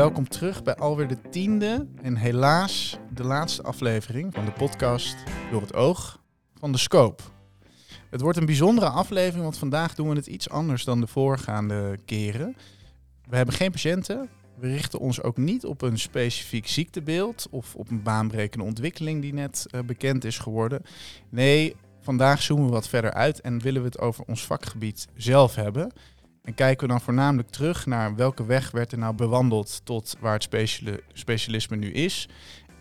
welkom terug bij alweer de tiende en helaas de laatste aflevering van de podcast Door het Oog van de Scope. Het wordt een bijzondere aflevering, want vandaag doen we het iets anders dan de voorgaande keren. We hebben geen patiënten. We richten ons ook niet op een specifiek ziektebeeld of op een baanbrekende ontwikkeling die net uh, bekend is geworden. Nee, vandaag zoomen we wat verder uit en willen we het over ons vakgebied zelf hebben. En kijken we dan voornamelijk terug naar welke weg werd er nou bewandeld tot waar het specialisme nu is.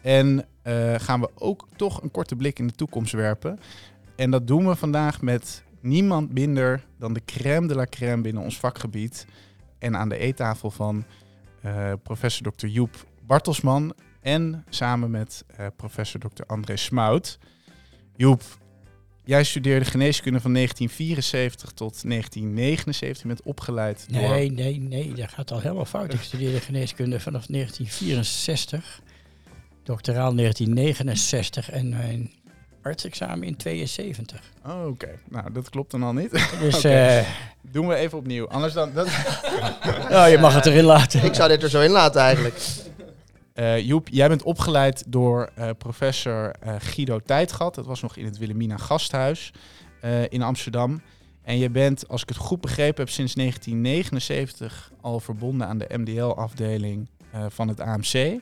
En uh, gaan we ook toch een korte blik in de toekomst werpen. En dat doen we vandaag met niemand minder dan de crème de la crème binnen ons vakgebied. En aan de eettafel van uh, professor Dr. Joep Bartelsman en samen met uh, professor Dr. André Smout. Joep, Jij studeerde geneeskunde van 1974 tot 1979. met opgeleid door... Nee, nee, nee. Dat gaat al helemaal fout. Ik studeerde geneeskunde vanaf 1964. Doctoraal 1969 en mijn artsexamen in 72. Oh, Oké, nou dat klopt dan al niet. Dus okay. uh, doen we even opnieuw. Anders dan. Dat... oh, je mag het erin laten. Ik zou dit er zo in laten eigenlijk. Uh, Joep, jij bent opgeleid door uh, professor uh, Guido Tijdgat. Dat was nog in het Wilhelmina Gasthuis in Amsterdam. En je bent, als ik het goed begrepen heb, sinds 1979 al verbonden aan de MDL-afdeling van het AMC.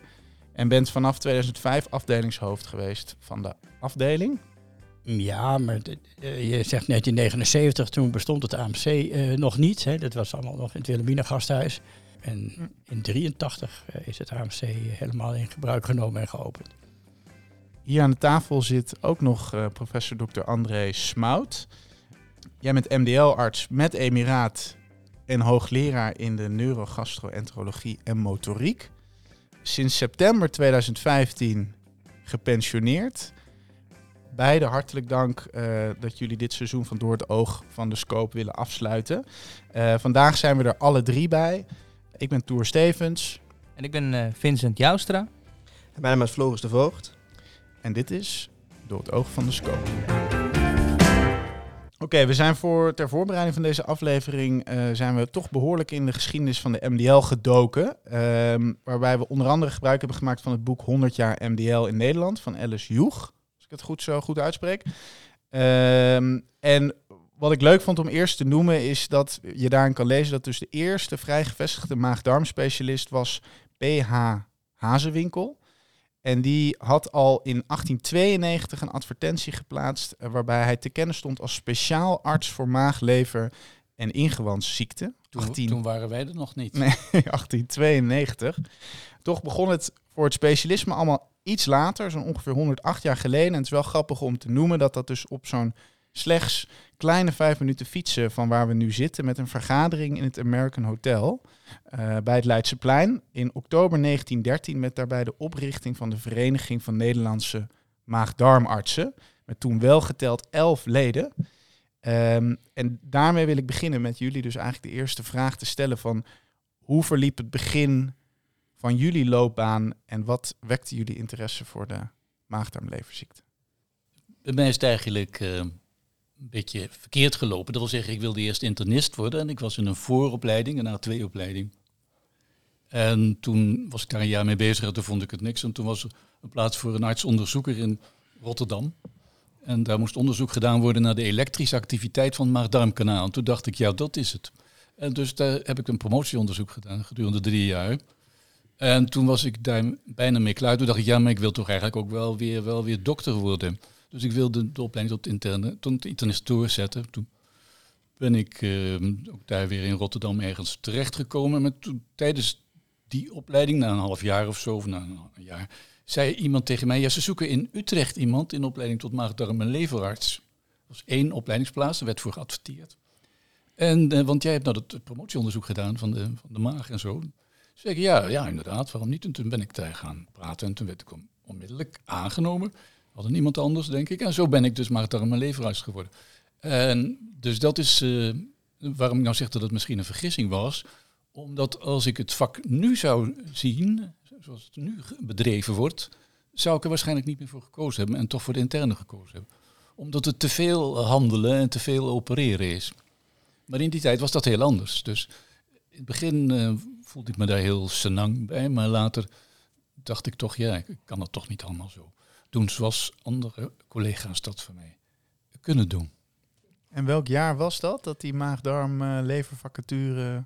En bent vanaf 2005 afdelingshoofd geweest van de afdeling. Ja, maar je zegt 1979, toen bestond het AMC nog niet. Hè. Dat was allemaal nog in het Wilhelmina Gasthuis. En in 83 eh, is het AMC helemaal in gebruik genomen en geopend. Hier aan de tafel zit ook nog uh, professor Dr. André Smout. Jij bent MDL-arts met emiraat en hoogleraar in de neurogastroenterologie en motoriek. Sinds september 2015 gepensioneerd. Beide hartelijk dank uh, dat jullie dit seizoen van Door het Oog van de Scope willen afsluiten. Vandaag zijn we er alle drie bij. Ik ben Toer Stevens. En ik ben uh, Vincent Joustra. En mijn naam is Floris de Voogd. En dit is Door het Oog van de Scope. Oké, okay, we zijn voor, ter voorbereiding van deze aflevering uh, zijn we toch behoorlijk in de geschiedenis van de MDL gedoken. Um, waarbij we onder andere gebruik hebben gemaakt van het boek 100 jaar MDL in Nederland van Alice Joeg. Als ik het goed zo goed uitspreek. Um, en wat ik leuk vond om eerst te noemen is dat je daarin kan lezen dat dus de eerste vrij gevestigde maag-darmspecialist was PH Hazewinkel. En die had al in 1892 een advertentie geplaatst eh, waarbij hij te kennen stond als speciaal arts voor maag, lever en ingewandsziekten. Toen, 18... toen waren wij er nog niet. Nee, 1892. Toch begon het voor het specialisme allemaal iets later, zo'n ongeveer 108 jaar geleden. En het is wel grappig om te noemen dat dat dus op zo'n slechts kleine vijf minuten fietsen van waar we nu zitten met een vergadering in het American Hotel uh, bij het Leidseplein in oktober 1913 met daarbij de oprichting van de Vereniging van Nederlandse Maagdarmartsen met toen wel geteld elf leden. Um, en daarmee wil ik beginnen met jullie dus eigenlijk de eerste vraag te stellen van hoe verliep het begin van jullie loopbaan en wat wekte jullie interesse voor de maagdarmleverziekte? Bij mij eigenlijk uh, een beetje verkeerd gelopen. Dat wil zeggen, ik wilde eerst internist worden en ik was in een vooropleiding, een A2-opleiding. En toen was ik daar een jaar mee bezig en toen vond ik het niks. En toen was er een plaats voor een artsonderzoeker in Rotterdam. En daar moest onderzoek gedaan worden naar de elektrische activiteit van het maag-darmkanaal. En toen dacht ik, ja, dat is het. En dus daar heb ik een promotieonderzoek gedaan gedurende drie jaar. En toen was ik daar bijna mee klaar. Toen dacht ik, ja, maar ik wil toch eigenlijk ook wel weer, wel weer dokter worden. Dus ik wilde de opleiding tot, interne, tot internist doorzetten. Toen ben ik uh, ook daar weer in Rotterdam ergens terechtgekomen. Maar toen, tijdens die opleiding, na een half jaar of zo, of na een jaar, zei iemand tegen mij, ja, ze zoeken in Utrecht iemand in opleiding tot maagdarm en leverarts. Dat was één opleidingsplaats, daar werd voor geadverteerd. En, uh, want jij hebt nou dat promotieonderzoek gedaan van de, van de maag en zo. Dus ik, ja, ja, inderdaad, waarom niet? En toen ben ik daar gaan praten en toen werd ik onmiddellijk aangenomen hadden niemand anders, denk ik. En zo ben ik dus maar mijn leverarts geworden. En dus dat is uh, waarom ik nou zeg dat het misschien een vergissing was. Omdat als ik het vak nu zou zien, zoals het nu bedreven wordt, zou ik er waarschijnlijk niet meer voor gekozen hebben en toch voor de interne gekozen hebben. Omdat het te veel handelen en te veel opereren is. Maar in die tijd was dat heel anders. Dus in het begin eh, voelde ik me daar heel senang bij, maar later dacht ik toch, ja, ik kan dat toch niet allemaal zo doen zoals andere collega's dat voor mij kunnen doen. En welk jaar was dat, dat die maagdarm eh, levervacature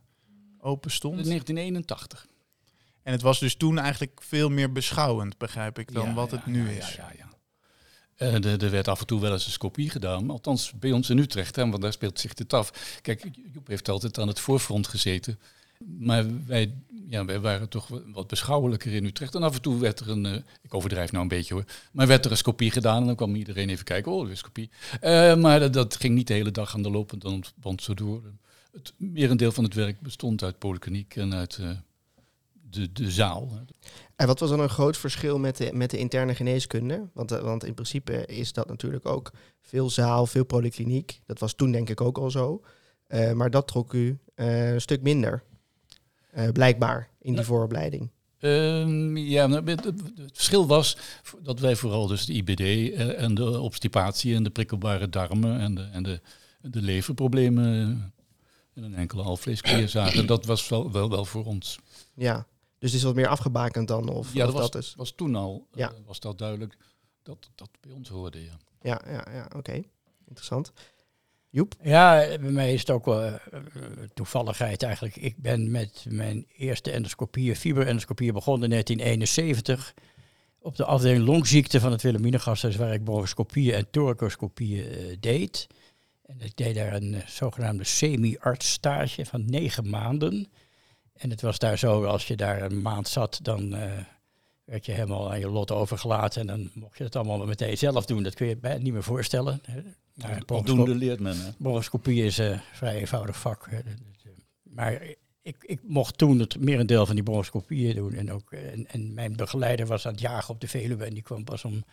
open stond? 1981. En het was dus toen eigenlijk veel meer beschouwend, begrijp ik, dan Ja, wat ja, het nu ja, is. Ja, ja, ja. Eh, er, er werd af en toe wel eens een scopie gedaan, althans bij ons in Utrecht, hè, want daar speelt zich dit af. Kijk, Joep heeft altijd aan het voorfront gezeten, maar wij, ja, wij waren toch wa- wat beschouwelijker in Utrecht. En af en toe werd er een, eh, ik overdrijf nou een beetje hoor, maar werd er een scopie gedaan en dan kwam iedereen even kijken, oh, er is. Eh, maar dat, ging niet de hele dag aan de lopende band zo door. Het merendeel van het werk bestond uit polykliniek en uit eh, de, de zaal. En wat was dan een groot verschil met de, met de interne geneeskunde? Want, want in principe is dat natuurlijk ook veel zaal, veel polykliniek. Dat was toen denk ik ook al zo. Maar dat trok u een stuk minder, blijkbaar, in die vooropleiding. Ehm, ja, nou, het, verschil was dat wij vooral dus de IBD eh, en de obstipatie en de prikkelbare darmen en de, en de, de leverproblemen en een enkele alvleesklier zagen. Dat was wel, wel, wel voor ons. Ja, dus is wat meer afgebakend dan? Of, ja, of dat was, dat is... was toen al eh, Ja. was dat duidelijk dat dat bij ons hoorde. Ja. Ja, ja, ja oké. Interessant. Ja, bij mij is het ook wel eh, toevalligheid eigenlijk. Ik ben met mijn eerste endoscopie, fiberendoscopie, begonnen in 1971 op de afdeling longziekte van het Wilhelminagasthuis, waar ik bronchoscopieën en thoracoscopieën eh, deed. En ik deed daar een eh, zogenaamde semi-arts stage van negen maanden. En het was daar zo, als je daar een maand zat, dan eh, werd je helemaal aan je lot overgelaten. En dan mocht je het allemaal meteen zelf doen. Dat kun je je bijna niet meer voorstellen. Maar Aldoende leert men. Hè. Bronchoscopie is een vrij eenvoudig vak. hè. Eh, Maar ik, ik mocht toen het merendeel van die bronchoscopieën doen. En, ook, eh, en, en mijn begeleider was aan het jagen op de Veluwe. En die kwam pas om,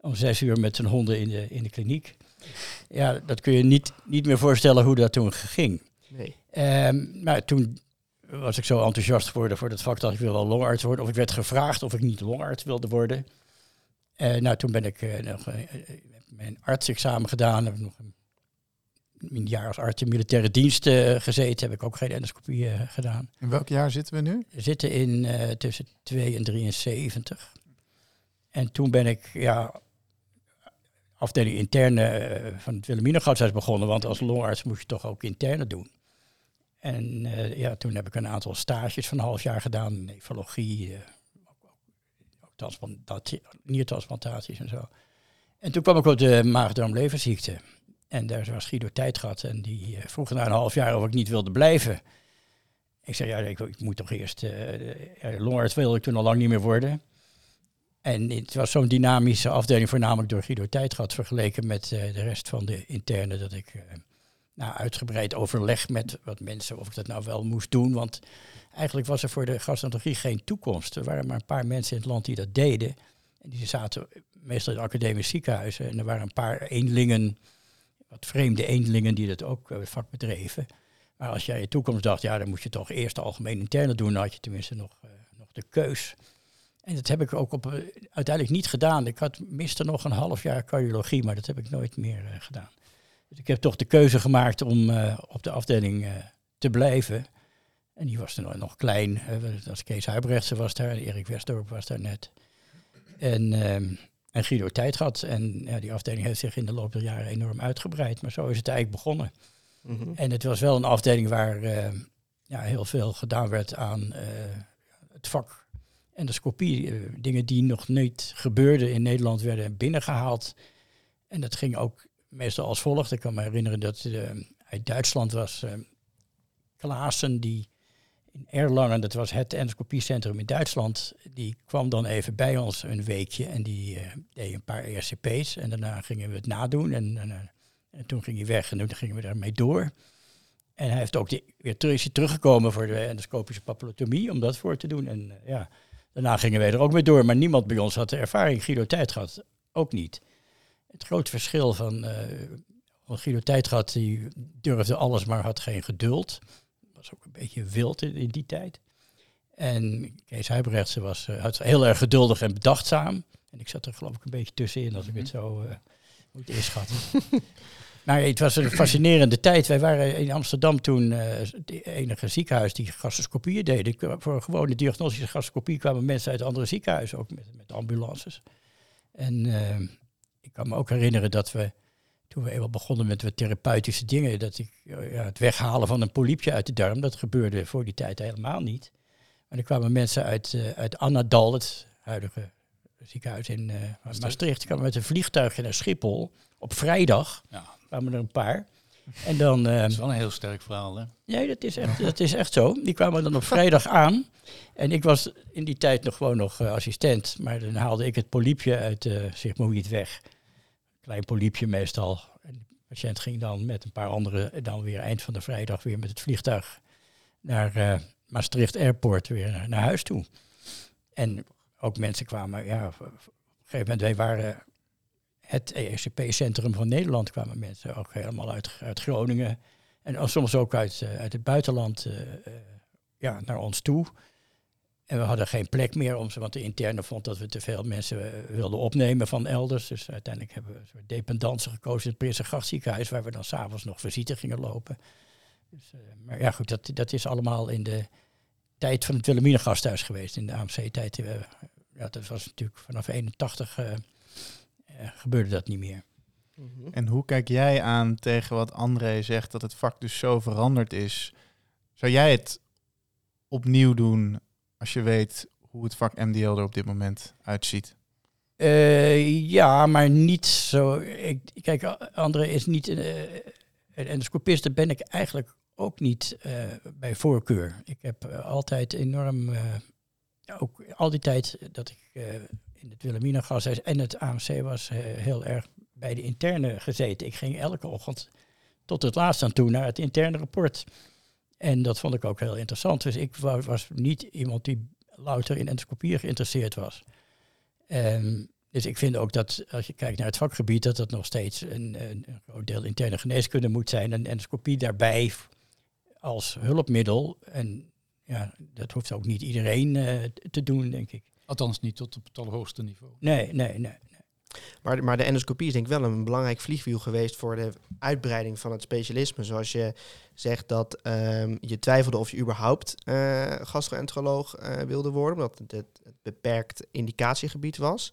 om zes uur met zijn honden in de, in de kliniek. Ja, dat kun je niet, niet meer voorstellen hoe dat toen ging. Nee. Ehm, maar toen was ik zo enthousiast geworden voor dat vak dat ik wil wel longarts worden. Of ik werd gevraagd of ik niet longarts wilde worden. Eh, nou, toen ben ik eh, nog eh, eh, mijn artsexamen gedaan. Heb ik nog een, een jaar als arts in militaire dienst eh, gezeten. Heb ik ook geen endoscopie eh, gedaan. In welk jaar zitten we nu? We zitten in eh, tussen 2 en 73. En toen ben ik ja, afdeling interne van het Wilhelminagasthuis begonnen. Want als longarts moest je toch ook interne doen. En ja, toen heb ik een aantal stages van een half jaar gedaan. Nefrologie, eh, ook, ook, ook transplantatie, niertransplantaties en zo. En toen kwam ik op de maag-darm-leverziekte. En daar was Guido Tijdgat. En die eh, vroeg na een half jaar of ik niet wilde blijven. Ik zei, ja, ik, ik moet toch eerst... ja, longarts wilde ik toen al lang niet meer worden. En het was zo'n dynamische afdeling, voornamelijk door Guido Tijdgat, vergeleken met de rest van de interne, dat ik eh nou, uitgebreid overleg met wat mensen of ik dat nou wel moest doen. Want eigenlijk was er voor de gastroenterologie geen toekomst. Er waren maar een paar mensen in het land die dat deden. En die zaten meestal in academische ziekenhuizen. En er waren een paar eendelingen, wat vreemde eendelingen, die dat ook eh, vak bedreven. Maar als jij je toekomst dacht, ja, dan moest je toch eerst de algemeen interne doen. Dan had je tenminste nog, eh, nog de keus. En dat heb ik ook op, eh, uiteindelijk niet gedaan. Ik had miste nog een half jaar cardiologie, maar dat heb ik nooit meer gedaan. Dus ik heb toch de keuze gemaakt om op de afdeling te blijven. En die was toen nog klein. dat Kees Huibrechtse was daar, Erik Westdorp was daar net. En, ehm, en Guido Tijdgat. En ja, die afdeling heeft zich in de loop der jaren enorm uitgebreid. Maar zo is het eigenlijk begonnen. Mhm. En het was wel een afdeling waar eh, ja, heel veel gedaan werd aan eh, het vak endoscopie. Eh, dingen die nog niet gebeurden in Nederland werden binnengehaald. En dat ging ook meestal als volgt. Ik kan me herinneren dat eh, uit Duitsland was eh Klaassen, die in Erlangen, dat was het endoscopiecentrum in Duitsland, die kwam dan even bij ons een weekje en die eh, deed een paar ERCP's. En daarna gingen we het nadoen en, en, eh, en toen ging hij weg en toen gingen we daarmee door. En hij heeft ook weer terug, is teruggekomen voor de endoscopische papillotomie om dat voor te doen. En eh, ja, daarna gingen wij er ook mee door. Maar niemand bij ons had de ervaring. Guido Tijd gehad, ook niet. Het grote verschil van eh van Guido Tijd gehad, die durfde alles, maar had geen geduld. Was ook een beetje wild in, in die tijd. En Kees Huibrechtse was eh, had heel erg geduldig en bedachtzaam. En ik zat er geloof ik een beetje tussenin als ik het zo eh, moet inschatten. Nou, het was een fascinerende tijd. Wij waren in Amsterdam toen uh, het enige ziekenhuis die gastroscopieën deden. Voor gewone diagnostische gastroscopie kwamen mensen uit andere ziekenhuizen, ook met, met ambulances. En uh, ik kan me ook herinneren dat we, toen we eenmaal begonnen met wat therapeutische dingen, dat ik, uh, ja, het weghalen van een polypje uit de darm, dat gebeurde voor die tijd helemaal niet. Maar er kwamen mensen uit, uit Annadal, het huidige ziekenhuis in Maastricht, kwamen met een vliegtuigje naar Schiphol op vrijdag. Ja kwamen er een paar. En dan, uh, dat is wel een heel sterk verhaal, hè? Nee, dat is, echt, dat is echt zo. Die kwamen dan op vrijdag aan. En ik was in die tijd nog gewoon nog uh, assistent. Maar dan haalde ik het polypje uit uh, sigmoïd weg. Klein polypje meestal. De patiënt ging dan met een paar anderen dan weer eind van de vrijdag weer met het vliegtuig naar Maastricht Airport weer naar huis toe. En ook mensen kwamen, ja, op een gegeven moment, wij waren het ESCP-centrum van Nederland kwamen mensen ook helemaal uit, uit Groningen. En soms ook uit, uh, uit het buitenland uh, uh, ja, naar ons toe. En we hadden geen plek meer om ze, want de interne vond dat we te veel mensen wilden opnemen van elders. Dus uiteindelijk hebben we een soort dependance gekozen in het Prinsengrachtziekenhuis, waar we dan s'avonds nog visite gingen lopen. Dus, maar ja, goed, dat, dat is allemaal in de tijd van het Wilhelmina gasthuis geweest, in de AMC-tijd. ja, dat was natuurlijk vanaf 81 uh, gebeurde dat niet meer. Mhm. En hoe kijk jij aan tegen wat André zegt, dat het vak dus zo veranderd is? Zou jij het opnieuw doen als je weet hoe het vak MDL er op dit moment uitziet? Uh, ja, maar niet zo. Ik, kijk, André is niet uh, een endoscopist, daar ben ik eigenlijk ook niet uh, bij voorkeur. Ik heb altijd enorm, ook al die tijd dat ik in het gashuis en het AMC was heel erg bij de interne gezeten. Ik ging elke ochtend tot het laatst aan toe naar het interne rapport. En dat vond ik ook heel interessant. Dus ik was niet iemand die louter in endoscopie geïnteresseerd was. Um, dus ik vind ook dat als je kijkt naar het vakgebied, dat dat nog steeds een, een, groot deel interne geneeskunde moet zijn. En endoscopie daarbij als hulpmiddel. En ja, dat hoeft ook niet iedereen uh, te doen, denk ik. Althans niet tot op het allerhoogste niveau. Nee, nee, nee. Maar, maar de endoscopie is denk ik wel een belangrijk vliegwiel geweest voor de uitbreiding van het specialisme. Zoals je zegt dat um, je twijfelde of je überhaupt uh, gastroenteroloog uh, wilde worden, omdat het, het, het beperkt indicatiegebied was.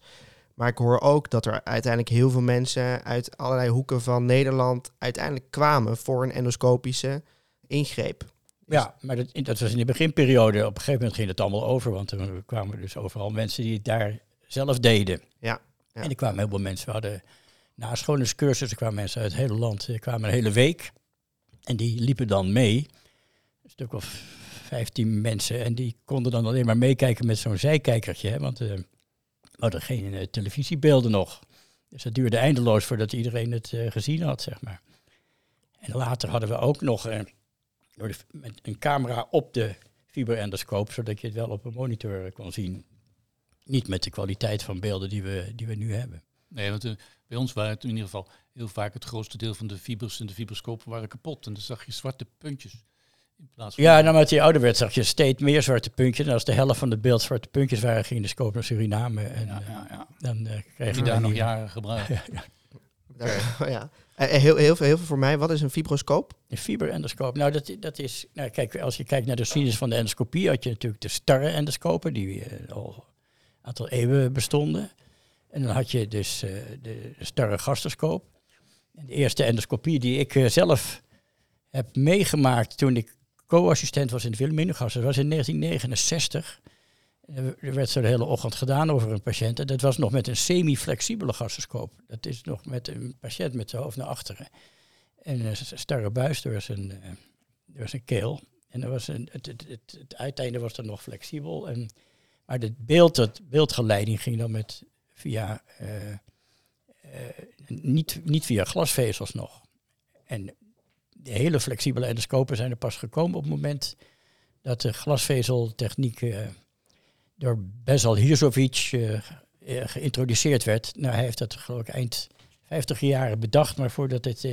Maar ik hoor ook dat er uiteindelijk heel veel mensen uit allerlei hoeken van Nederland uiteindelijk kwamen voor een endoscopische ingreep. Ja, maar dat, dat, was in de beginperiode. Op een gegeven moment ging het allemaal over, want er kwamen dus overal mensen die het daar zelf deden. Ja. En er kwamen heel veel mensen. We hadden nascholingscursussen, er kwamen mensen uit het hele land. Er kwamen een hele week en die liepen dan mee. Een stuk of 15 mensen en die konden dan alleen maar meekijken met zo'n zijkijkertje. Hè, want uh, we hadden geen uh, televisiebeelden nog. Dus dat duurde eindeloos voordat iedereen het uh, gezien had, zeg maar. En later hadden we ook nog een camera op de fiberendoscoop, zodat je het wel op een monitor eh, kon zien. Niet met de kwaliteit van beelden die we, die we nu hebben. Nee, want uh, bij ons waren het in ieder geval heel vaak het grootste deel van de fibers en de fiberscopen waren kapot. En dan zag je zwarte puntjes. In plaats van ja, naarmate je ouder werd zag je steeds meer zwarte puntjes. En als de helft van het beeld zwarte puntjes waren, ging de scope naar Suriname. En ja, ja, ja. dan uh, kreeg je daar nog jaren gebruikt. ja. ja. Uh, heel, heel, veel, heel veel voor mij. Wat is een fibroscoop? Een fiberendoscoop. Nou, dat, dat is. Nou, kijk, als je kijkt naar de geschiedenis van de endoscopie, had je natuurlijk de starre endoscopen, die uh, al aantal eeuwen bestonden. En dan had je dus uh, de, de starre gastroscoop. En de eerste endoscopie die ik zelf heb meegemaakt toen ik co-assistent was in de Wilhelminagas, dat was in 1969. Er werd zo de hele ochtend gedaan over een patiënt. En dat was nog met een semi-flexibele gastroscoop. Dat is nog met een patiënt met zijn hoofd naar achteren. En een starre buis door zijn, uh, door zijn keel. En er was een, het, het, het, het, uiteinde was dan nog flexibel. En, maar het beeld, het beeldgeleiding ging dan met via, uh, uh, niet, niet via glasvezels nog. En de hele flexibele endoscopen zijn er pas gekomen op het moment dat de glasvezeltechniek door Bezal Hirzovic uh, geïntroduceerd werd. Nou, hij heeft dat geloof ik eind 50 jaren bedacht, maar voordat het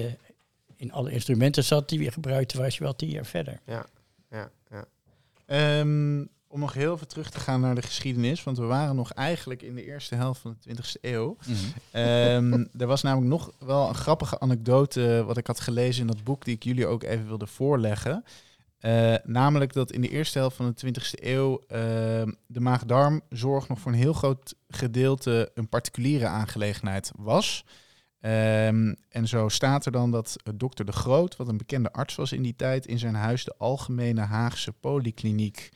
in alle instrumenten zat die we gebruikten, was je wel tien jaar verder. Ja, ja, ja. Um, om nog heel even terug te gaan naar de geschiedenis, want we waren nog eigenlijk in de eerste helft van de 20e eeuw. Mhm. Ehm, er was namelijk nog wel een grappige anekdote wat ik had gelezen in dat boek die ik jullie ook even wilde voorleggen. Eh, namelijk dat in de eerste helft van de 20e eeuw ehm, de maag-darmzorg nog voor een heel groot gedeelte een particuliere aangelegenheid was. Ehm, en zo staat er dan dat uh, dokter De Groot, wat een bekende arts was in die tijd, in zijn huis de Algemene Haagse Polykliniek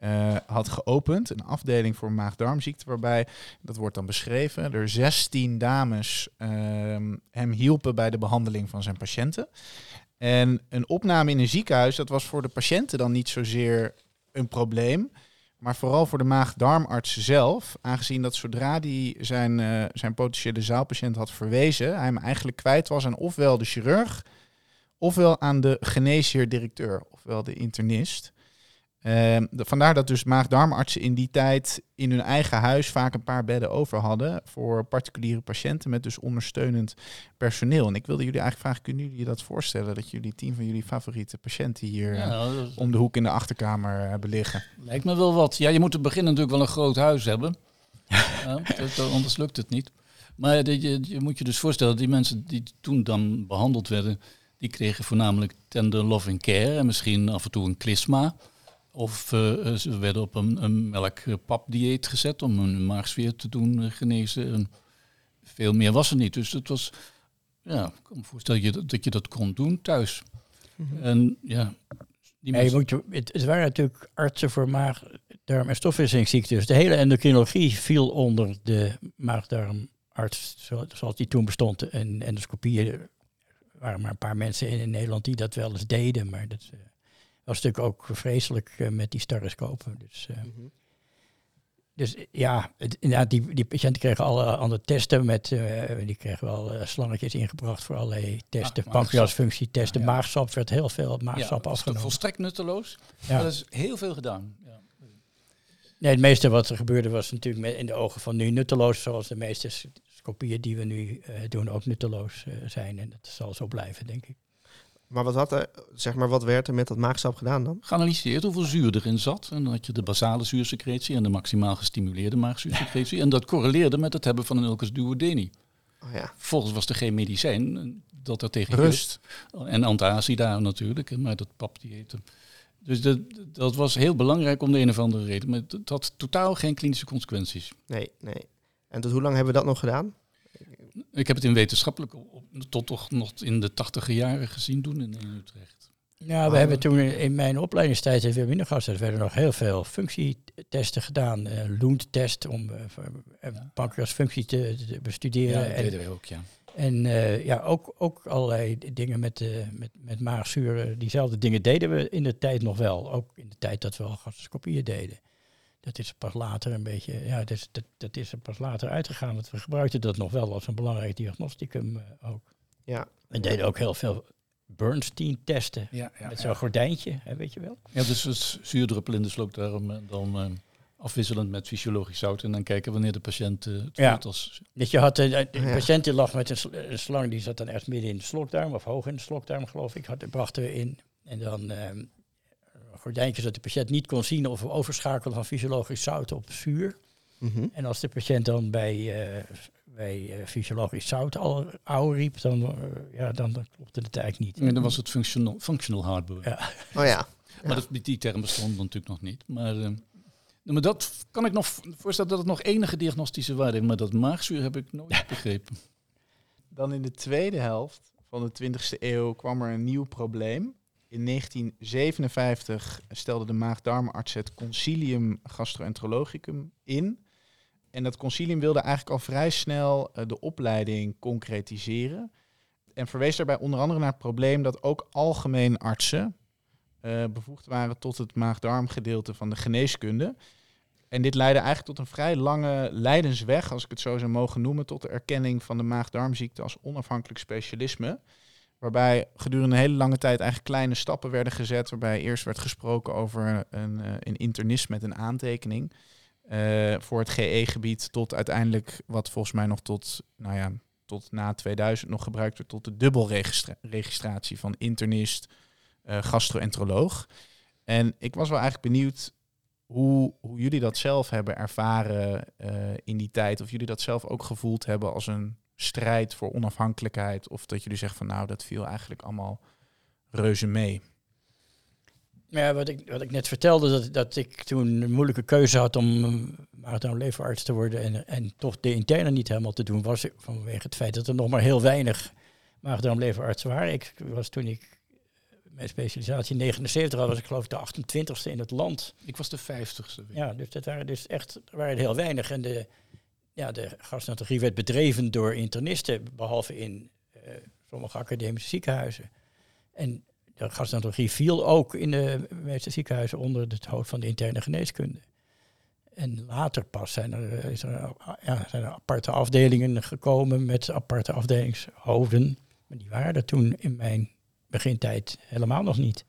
eh, had geopend. Een afdeling voor maag-darmziekte, waarbij, dat wordt dan beschreven, er 16 dames ehm, hem hielpen bij de behandeling van zijn patiënten. En een opname in een ziekenhuis, dat was voor de patiënten dan niet zozeer een probleem. Maar vooral voor de maag-darmarts zelf, aangezien dat zodra hij zijn, eh, zijn potentiële zaalpatiënt had verwezen, hij hem eigenlijk kwijt was aan ofwel de chirurg, ofwel aan de geneesheer-directeur, ofwel de internist. De, vandaar dat dus maag-darmartsen in die tijd in hun eigen huis vaak een paar bedden over hadden voor particuliere patiënten met dus ondersteunend personeel. En ik wilde jullie eigenlijk vragen, kunnen jullie je dat voorstellen dat jullie tien van jullie favoriete patiënten hier Ja, eh, is- om de hoek in de achterkamer eh, hebben liggen? Lijkt me wel wat. Ja, je moet te beginnen natuurlijk wel een groot huis hebben. Ja, dat- anders lukt het niet. Maar je moet je dus voorstellen, die mensen die toen dan behandeld werden, die kregen voornamelijk tender loving care en misschien af en toe een klisma. Of eh, ze werden op een, een melkpapdieet gezet om hun maagsfeer te doen eh, genezen. En veel meer was er niet. Dus het was, ja, ik kan me voorstellen dat je, dat je dat kon doen thuis. En ja, die Ja, je mensen- moet je, het, het waren natuurlijk artsen voor maag, darm- en stofwisselingsziekten. Dus de hele endocrinologie viel onder de maag-darmarts zo- zoals die toen bestond. En endoscopieën er waren maar een paar mensen in, in Nederland die dat wel eens deden. Maar dat eh, was natuurlijk ook vreselijk eh, met die staroscopen. Dus, eh, Mhm. dus ja, het, die, die patiënten kregen alle andere testen. Met, eh, die kregen wel slangetjes ingebracht voor allerlei testen. maagzap. Pancreasfunctietesten, Ja. maagsap werd heel veel ja, maagsap is afgenomen. volstrekt nutteloos. Ja. Dat is heel veel gedaan. Ja. Nee, het meeste wat er gebeurde was natuurlijk in de ogen van nu nutteloos, zoals de meeste scopieën die we nu doen ook nutteloos zijn. En dat zal zo blijven, denk ik. Maar wat, had er, zeg maar wat werd er met dat maagsap gedaan dan? Geanalyseerd hoeveel zuur erin zat. En dan had je de basale zuursecretie en de maximaal gestimuleerde maagzuursecretie. En dat correleerde met het hebben van een ulcus duodeni. Oh ja. Vervolgens was er geen medicijn eh, dat er tegen. Rust. En antiacida natuurlijk, maar dat papdieet. Dus dat, dat was heel belangrijk om de een of andere reden. Maar het had totaal geen klinische consequenties. Nee, nee. En tot hoe lang hebben we dat nog gedaan? Ik heb het in wetenschappelijk tot toch nog in de tachtiger jaren gezien doen in, in Utrecht. Ja, we Ah. hebben toen in mijn opleidingstijd in Wilhelminagas, er werden nog heel veel functietesten gedaan. eh Loent-test om eh, voor, eh, Ja. pancreasfunctie te, te bestuderen. dat en deden wij ook, ja. en eh, ja, ook, ook allerlei dingen met, eh, met, met maagzuren. Diezelfde dingen deden we in de tijd nog wel. Ook in de tijd dat we al gastroscopieën deden. Dat is pas later een beetje, ja, dat is, dat, dat is er pas later uitgegaan. Want we gebruikten dat nog wel als een belangrijk diagnosticum eh, ook. Ja. We deden ook heel veel Bernstein-testen. Ja, ja, met zo'n gordijntje, hè, weet je wel. Ja, dus het zuurdruppel in de slokdarm en dan eh, afwisselend met fysiologisch zout en dan kijken wanneer de patiënt eh, het Ja. voelt als... Dus je had Ja. patiënt die lag met een, sl- een slang, die zat dan echt midden in de slokdarm, of hoog in de slokdarm geloof ik, had, brachten we in. En dan ehm, een gordijntje zodat de patiënt niet kon zien of we overschakelen van fysiologisch zout op zuur. Mhm. En als de patiënt dan bij, eh, bij eh, fysiologisch zout al oude riep, dan, eh, ja, dan, dan klopte het eigenlijk niet. En dan was het functional, functional heartburn. Ja. Oh ja. Maar dat, die term bestond natuurlijk nog niet. Maar, eh, nou, maar dat kan ik nog voorstellen dat het nog enige diagnostische waarde heeft. Maar dat maagzuur heb ik nooit begrepen. Dan in de tweede helft van de 20e eeuw kwam er een nieuw probleem. In 1957 stelde de maag-darmarts het Concilium Gastroenterologicum in. En dat concilium wilde eigenlijk al vrij snel eh, de opleiding concretiseren. En verwees daarbij onder andere naar het probleem dat ook algemeen artsen eh, bevoegd waren tot het maag-darmgedeelte van de geneeskunde. En dit leidde eigenlijk tot een vrij lange leidensweg, als ik het zo zou mogen noemen, tot de erkenning van de maag-darmziekte als onafhankelijk specialisme. Waarbij gedurende een hele lange tijd eigenlijk kleine stappen werden gezet. Waarbij eerst werd gesproken over een, eh, een internist met een aantekening. eh, voor het GE-gebied tot uiteindelijk, wat volgens mij nog tot, nou ja, tot na 2000 nog gebruikt werd, tot de dubbelregistratie van internist, eh gastroenteroloog. En ik was wel eigenlijk benieuwd hoe, hoe jullie dat zelf hebben ervaren in die tijd. Of jullie dat zelf ook gevoeld hebben als een strijd voor onafhankelijkheid. Of dat jullie zeggen van nou, dat viel eigenlijk allemaal reuze mee. Ja, wat ik, wat ik net vertelde, dat, dat ik toen een moeilijke keuze had om um, leverarts te worden en, en toch de interne niet helemaal te doen, was vanwege het feit dat er nog maar heel weinig maagdarmleverartsen waren. Ik was toen ik mijn specialisatie in 79 had, was ik geloof ik de 28ste in het land. Ik was de 50ste. Ja, dus dat waren dus echt waren heel weinig. En de, ja, de gastroenterologie werd bedreven door internisten, behalve in uh, sommige academische ziekenhuizen. En de gastroenterologie viel ook in de meeste ziekenhuizen onder het hoofd van de interne geneeskunde. En later pas zijn er, is er, ja, zijn er aparte afdelingen gekomen met aparte afdelingshoofden. Maar die waren er toen in mijn begintijd helemaal nog niet.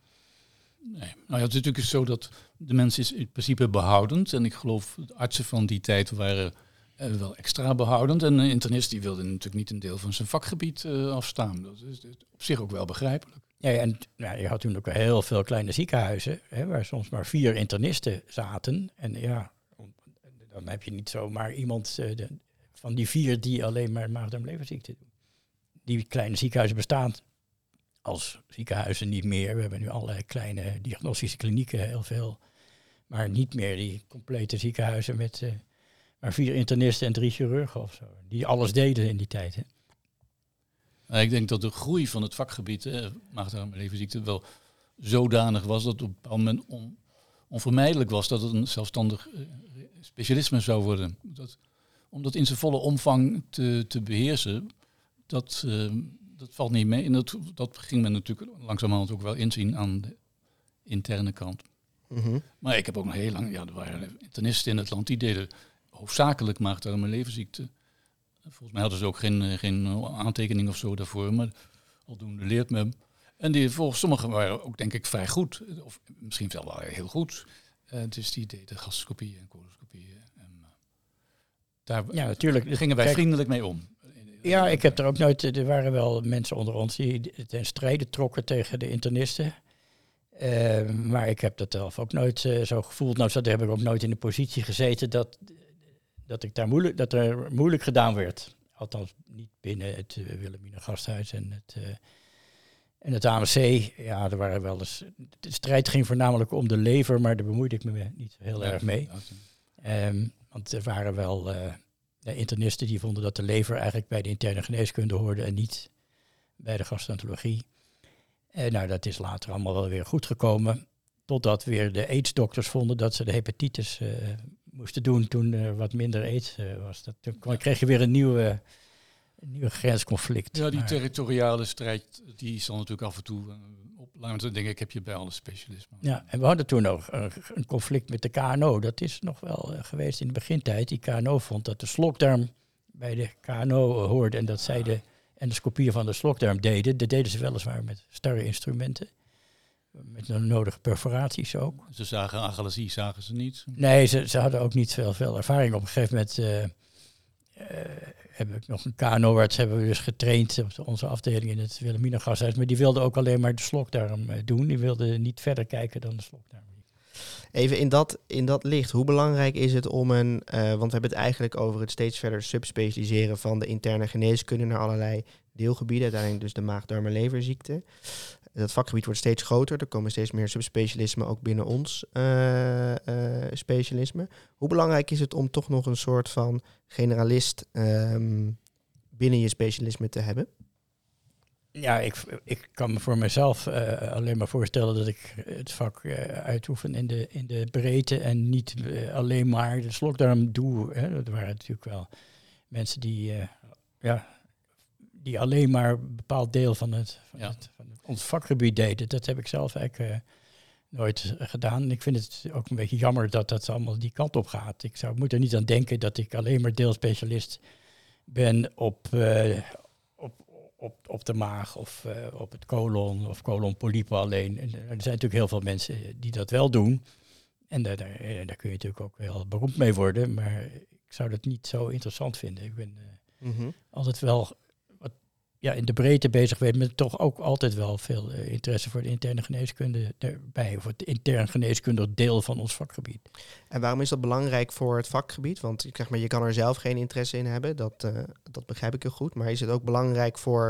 Nee, nou ja, het is natuurlijk zo dat de mens is in principe behoudend. En ik geloof de artsen van die tijd waren uh, wel extra behoudend. En een internist die wilde natuurlijk niet een deel van zijn vakgebied uh, afstaan. Dat is op zich ook wel begrijpelijk. Ja, en nou, je had toen ook heel veel kleine ziekenhuizen, hè, waar soms maar vier internisten zaten. En ja, dan heb je niet zomaar iemand de, van die vier die alleen maar maag-darm-leverziekte doen. Die kleine ziekenhuizen bestaan als ziekenhuizen niet meer. We hebben nu allerlei kleine diagnostische klinieken, heel veel. Maar niet meer die complete ziekenhuizen met maar vier internisten en drie chirurgen of zo. Die alles deden in die tijd. Hè. Nou, ik denk dat de groei van het vakgebied, eh, maagdarm-leverziekte, wel zodanig was dat op een bepaald moment on, onvermijdelijk was dat het een zelfstandig uh, specialisme zou worden. Dat, om dat in zijn volle omvang te, te beheersen, dat, uh, dat valt niet mee. En dat, dat ging men natuurlijk langzamerhand ook wel inzien aan de interne kant. Mm -hmm. Maar ik heb ook nog heel lang, ja, er waren internisten in het land die deden hoofdzakelijk leverziekte. Volgens mij hadden ze ook geen, eh, geen aantekening of zo daarvoor, maar aldoende leert men. En die, volgens sommigen waren ook denk ik vrij goed, of misschien wel heel goed. Uh, dus die deden gastroscopie en coloscopie. En, uh, daar ja, natuurlijk. gingen wij Kijk, vriendelijk mee om. Ja, ik heb er ook nooit. Er waren wel mensen onder ons die ten strijde trokken tegen de internisten. Uh, maar ik heb dat zelf ook nooit uh, zo gevoeld. Nou, dat heb ik ook nooit in de positie gezeten dat, dat, ik daar moeilijk, dat er moeilijk gedaan werd. Althans, niet binnen het uh, Wilhelmina Gasthuis en het, en het AMC. Ja, er waren wel eens. De strijd ging voornamelijk om de lever, maar daar bemoeide ik me niet heel ja, erg mee. Um, want er waren wel de internisten die vonden dat de lever eigenlijk bij de interne geneeskunde hoorde en niet bij de gastroenterologie. En nou, dat is later allemaal wel weer goed gekomen. Totdat weer de aidsdokters vonden dat ze de hepatitis moesten doen toen er wat minder aids uh, was. Dat, toen kreeg je weer een nieuwe, een nieuwe grensconflict. Ja, die maar, territoriale strijd die zal natuurlijk af en toe uh, op. Laten denk ik, heb je bij alle specialismen. Ja, en we hadden toen nog een conflict met de KNO. Dat is nog wel geweest in de begintijd. Die KNO vond dat de slokdarm bij de KNO hoorde en dat zij de endoscopie van de slokdarm deden. Dat deden ze weliswaar met starre instrumenten. Met de nodige perforaties ook. Ze zagen agalasie, zagen ze niet? Nee, ze, ze hadden ook niet veel, veel ervaring. Op een gegeven moment uh, uh, heb ik nog een KNO-arts hebben we dus getraind op onze afdeling in het Wilhelmina Gasthuis. Maar die wilde ook alleen maar de slokdarm uh, doen. Die wilde niet verder kijken dan de slokdarm. Even in dat, in dat licht, hoe belangrijk is het om een, uh, want we hebben het eigenlijk over het steeds verder subspecialiseren van de interne geneeskunde naar allerlei deelgebieden, uiteindelijk dus de maag, darm en leverziekte. Dat vakgebied wordt steeds groter, er komen steeds meer subspecialismen ook binnen ons uh, uh, specialisme. Hoe belangrijk is het om toch nog een soort van generalist um, binnen je specialisme te hebben? Ja, ik, ik kan me voor mezelf uh, alleen maar voorstellen dat ik het vak uitoefen in de, in de breedte en niet alleen maar de slokdarm doe. Hè. Dat waren natuurlijk wel mensen die, ja, die alleen maar een bepaald deel van het, van, ja. het, van ons vakgebied deden. Dat heb ik zelf eigenlijk nooit gedaan. En ik vind het ook een beetje jammer dat dat allemaal die kant op gaat. Ik zou, moet er niet aan denken dat ik alleen maar deelspecialist ben op op, op de maag of uh, op het colon of colonpolypen alleen. En er zijn natuurlijk heel veel mensen die dat wel doen. En daar, daar, daar, kun je natuurlijk ook heel beroemd mee worden. Maar ik zou dat niet zo interessant vinden. Ik ben uh, mm -hmm. altijd wel ja, in de breedte bezig bent, met toch ook altijd wel veel eh, interesse voor de interne geneeskunde erbij. Of het intern geneeskundig deel van ons vakgebied. En waarom is dat belangrijk voor het vakgebied? Want ik zeg maar, je kan er zelf geen interesse in hebben, dat, eh, dat begrijp ik heel goed. Maar is het ook belangrijk voor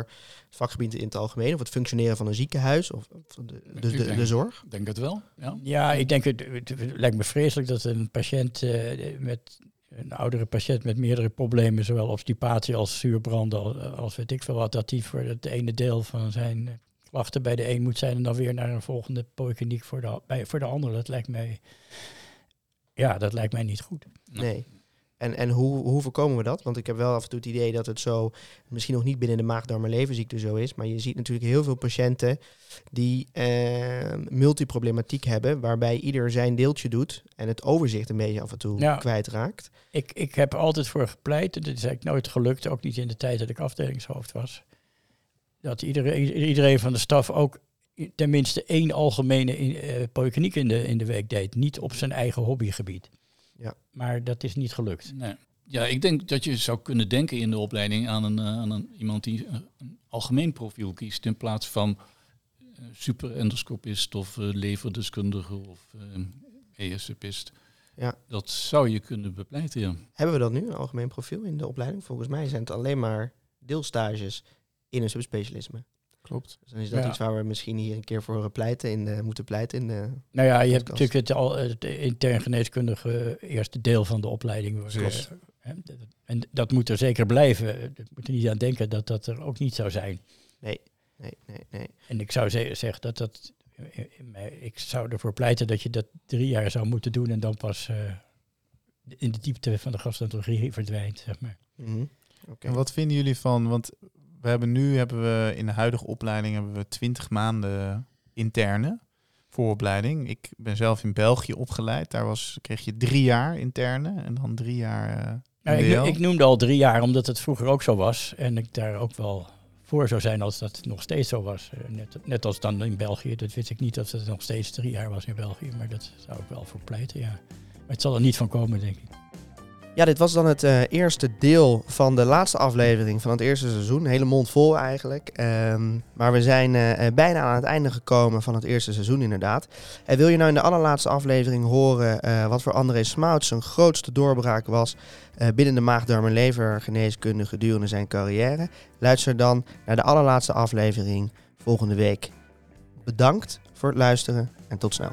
het vakgebied in het algemeen, of het functioneren van een ziekenhuis, of of de, de, de, denk- de zorg? Ik denk het wel. Ja. Ja, ik denk, het, het, het lijkt me vreselijk dat een patiënt eh, met een oudere patiënt met meerdere problemen, zowel obstipatie als zuurbranden, als, weet ik veel wat, dat die voor het ene deel van zijn eh, klachten bij de een moet zijn en dan weer naar een volgende polykliniek voor de, bij, voor de ander. Dat lijkt mij, ja, dat lijkt mij niet goed. Nee. En, en hoe, hoe voorkomen we dat? Want ik heb wel af en toe het idee dat het zo, misschien nog niet binnen de maag-darm- en leverziekte zo is, maar je ziet natuurlijk heel veel patiënten die eh, multiproblematiek hebben, waarbij ieder zijn deeltje doet en het overzicht een beetje af en toe kwijtraakt. Ik, ik heb altijd voor gepleit, en dat is eigenlijk nooit gelukt, ook niet in de tijd dat ik afdelingshoofd was, dat iedereen, iedereen van de staf ook tenminste één algemene in- eh, polykliniek in de, in de week deed. Niet op zijn eigen hobbygebied. Ja. Maar dat is niet gelukt. Nee. Ja, ik denk dat je zou kunnen denken in de opleiding aan een, eh, aan een iemand die eh, een algemeen profiel kiest in plaats van uh, superendoscopist of eh, leverdeskundige of uh, ESCPist. Ja. Dat zou je kunnen bepleiten, ja. Hebben we dat nu, een algemeen profiel in de opleiding? Volgens mij zijn het alleen maar deelstages in een subspecialisme. Klopt. Dus dan is dat Ja. iets waar we misschien hier een keer voor pleiten in de, moeten pleiten in de Nou ja, je hebt natuurlijk het, al, het intern geneeskundige eerste deel van de opleiding. Eh, En dat moet er zeker blijven. Je moet er niet aan denken dat dat er ook niet zou zijn. Nee, nee, nee, nee. En ik zou ze- zeggen dat dat. Ik zou ervoor pleiten dat je dat drie jaar zou moeten doen en dan pas eh, in de diepte van de gastroenterologie verdwijnt, zeg maar. Mhm. Oké. En wat vinden jullie van, want we hebben nu hebben we in de huidige opleiding hebben we 20 maanden interne vooropleiding. Ik ben zelf in België opgeleid. Daar was, kreeg je drie jaar interne en dan drie jaar eh ik, ik noemde al drie jaar omdat het vroeger ook zo was. En ik daar ook wel voor zou zijn als dat nog steeds zo was. Eh, Net, net als dan in België. Dat wist ik niet dat het nog steeds drie jaar was in België. Maar dat zou ik wel voor pleiten, ja. Maar het zal er niet van komen, denk ik. Ja, dit was dan het eh, eerste deel van de laatste aflevering van het eerste seizoen. Hele mond vol eigenlijk. Ehm, maar we zijn eh, eh, bijna aan het einde gekomen van het eerste seizoen inderdaad. En wil je nou in de allerlaatste aflevering horen wat voor André Smouts zijn grootste doorbraak was binnen de maagdarm- en levergeneeskunde gedurende zijn carrière? Luister dan naar de allerlaatste aflevering volgende week. Bedankt voor het luisteren en tot snel.